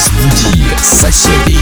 Разбуди соседей.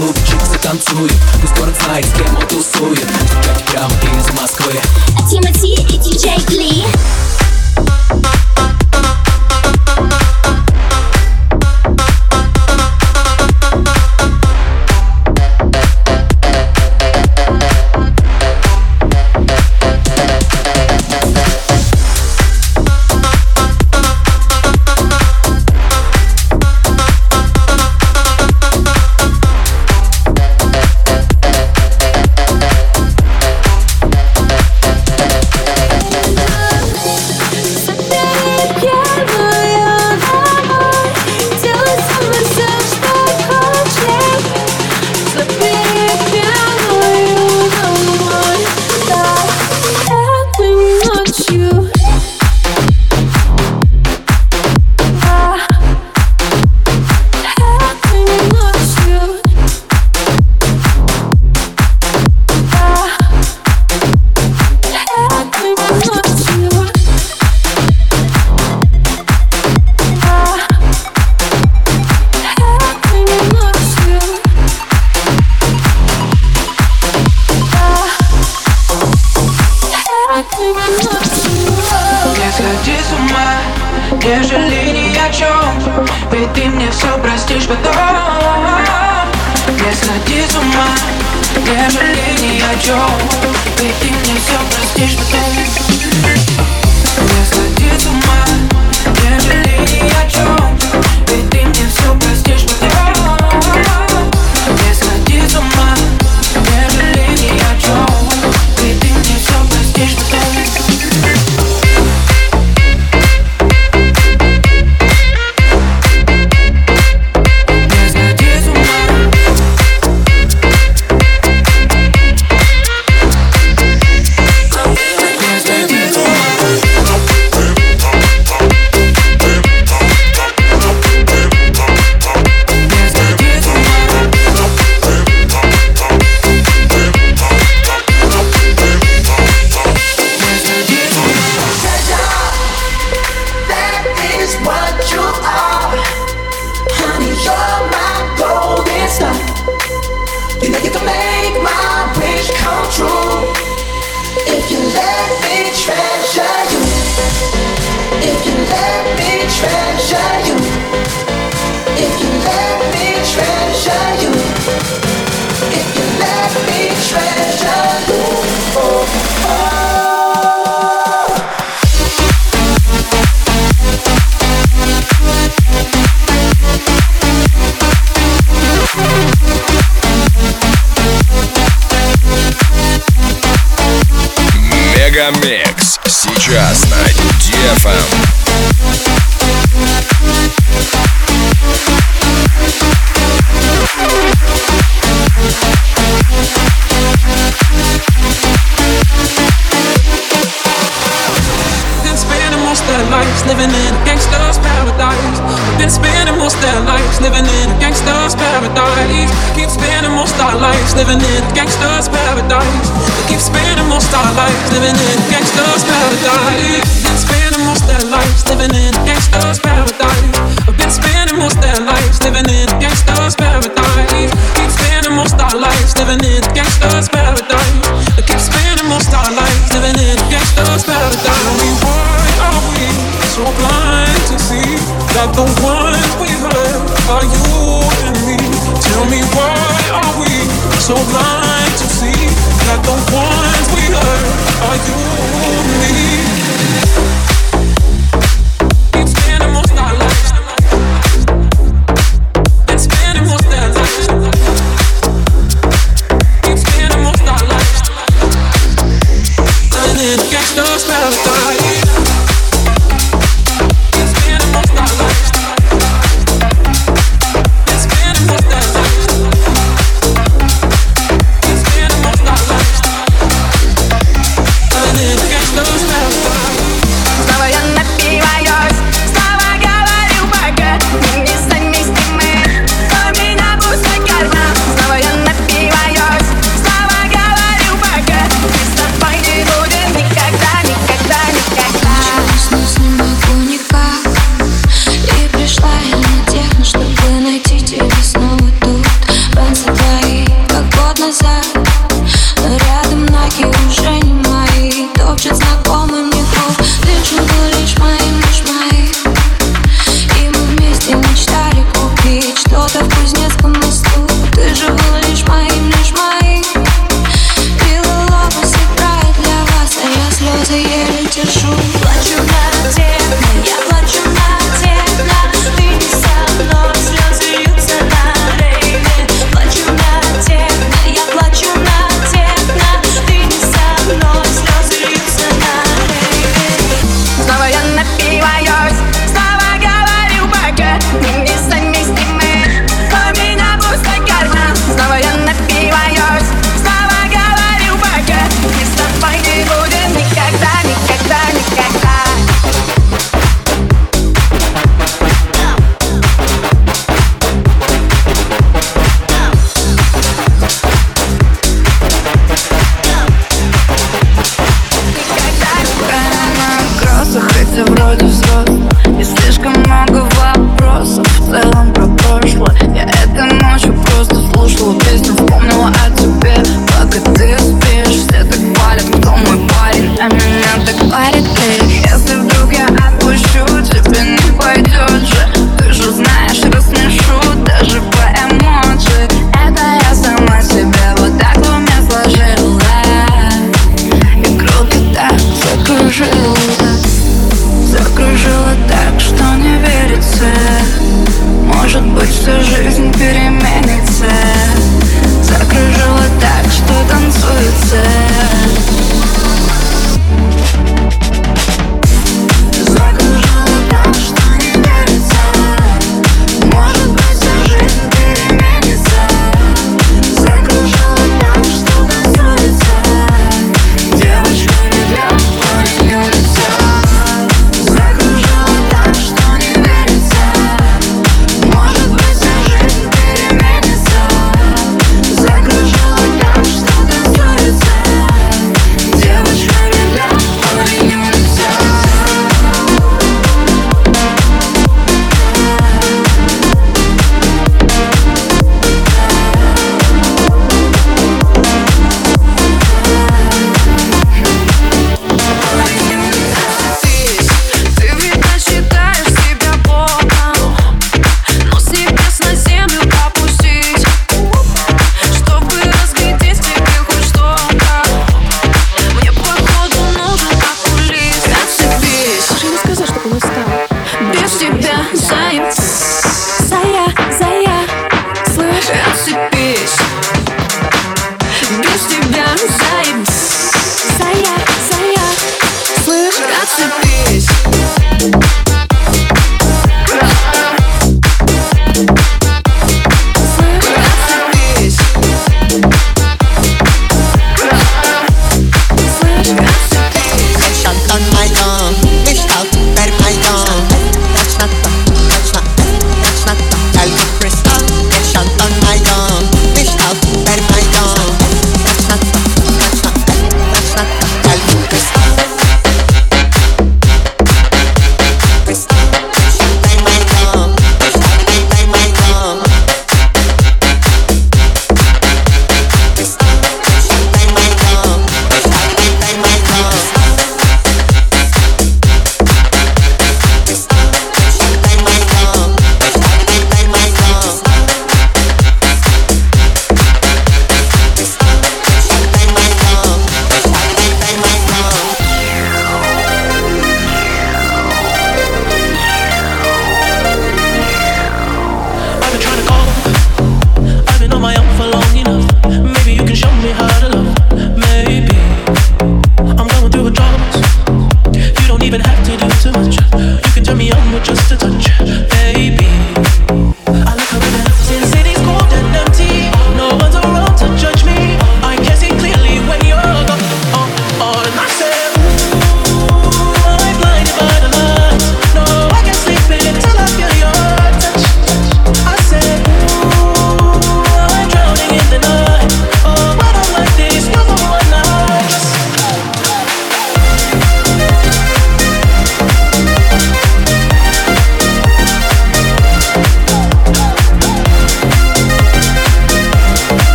Клубчик затанцует Пусть город знает, с кем он тусует. Встречать прямо из Москвы. Тимати и диджей Гли et je me Мегамикс. Сейчас на DFM. living in a gangster's paradise. Been spending most their lives living in a gangster's paradise starlights, living in gangsters' paradise. We keep spending more starlights, living in gangsters' paradise. Been spending most their lives living in gangsters' paradise. I've been spending most their lives living in gangsters' paradise. Keep spending most our lives living in gangsters' paradise. We keep spending most our lives living in gangsters' paradise. I mean, why are we so blind to see that the one? so blind to see that the ones we hurt are you.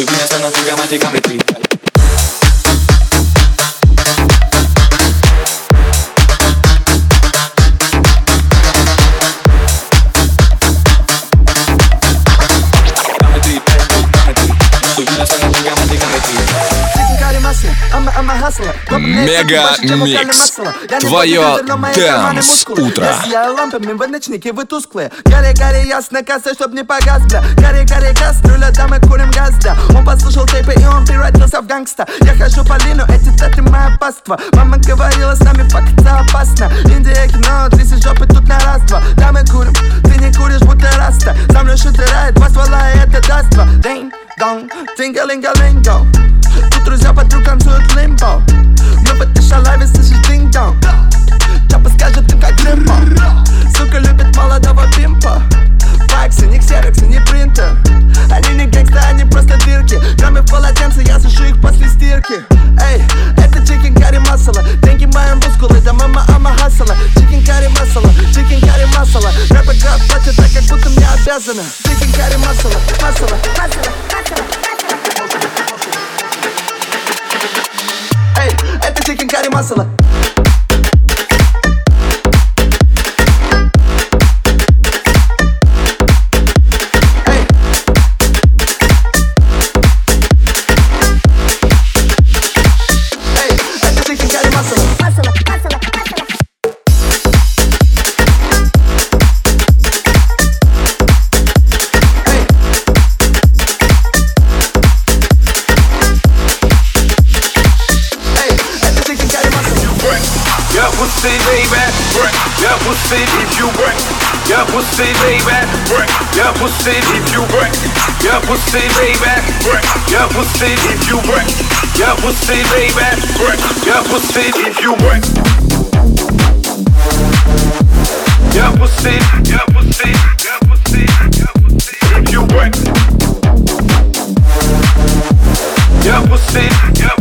Subida hasta la fuga mágica me Мега Микс. Твое Дэнс Утро. Я лампами в ночнике, вы тусклые. Гори, гори, ясно, касса, чтоб не погас, бля. Гори, гори, кастрюля, да мы курим газ, да Он послушал тейпы и он превратился в гангста. Я хожу по лину, эти теты моя паства. Мама говорила, с нами факаться опасно. Индия, кино, тряси жопы тут на раз-два Да мы курим, ты не куришь, будто раста. Сам лишь утирает два ствола, и это даст. Два Динг, донг, тинга-линга-линго Тут друзья подруг танцуют лимбо Мы в этой шалаве слышишь динг-донг Чапа скажет им как темпо Сука любит молодого пимпа Факсы, не ксероксы, не принтер Они не гэнгста, они просто дырки Кроме полотенца, я сушу их после стирки Эй, это чикен карри масала Деньги мои мускулы, да мама ама хасала Чикен карри масала, чикен карри масала Рэпы гад платят так, Muscle, bitch, got it muscle, muscle, muscle. Hey, at the chicken got. Pussy if you work your pussy, baby. Work your pussy if you work your pussy, baby. Work your pussy if you work your pussy, baby. Work your pussy if you work. Your pussy, your pussy, your pussy, your pussy, if you pussy, your pussy, your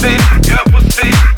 pussy, yeah, pussy.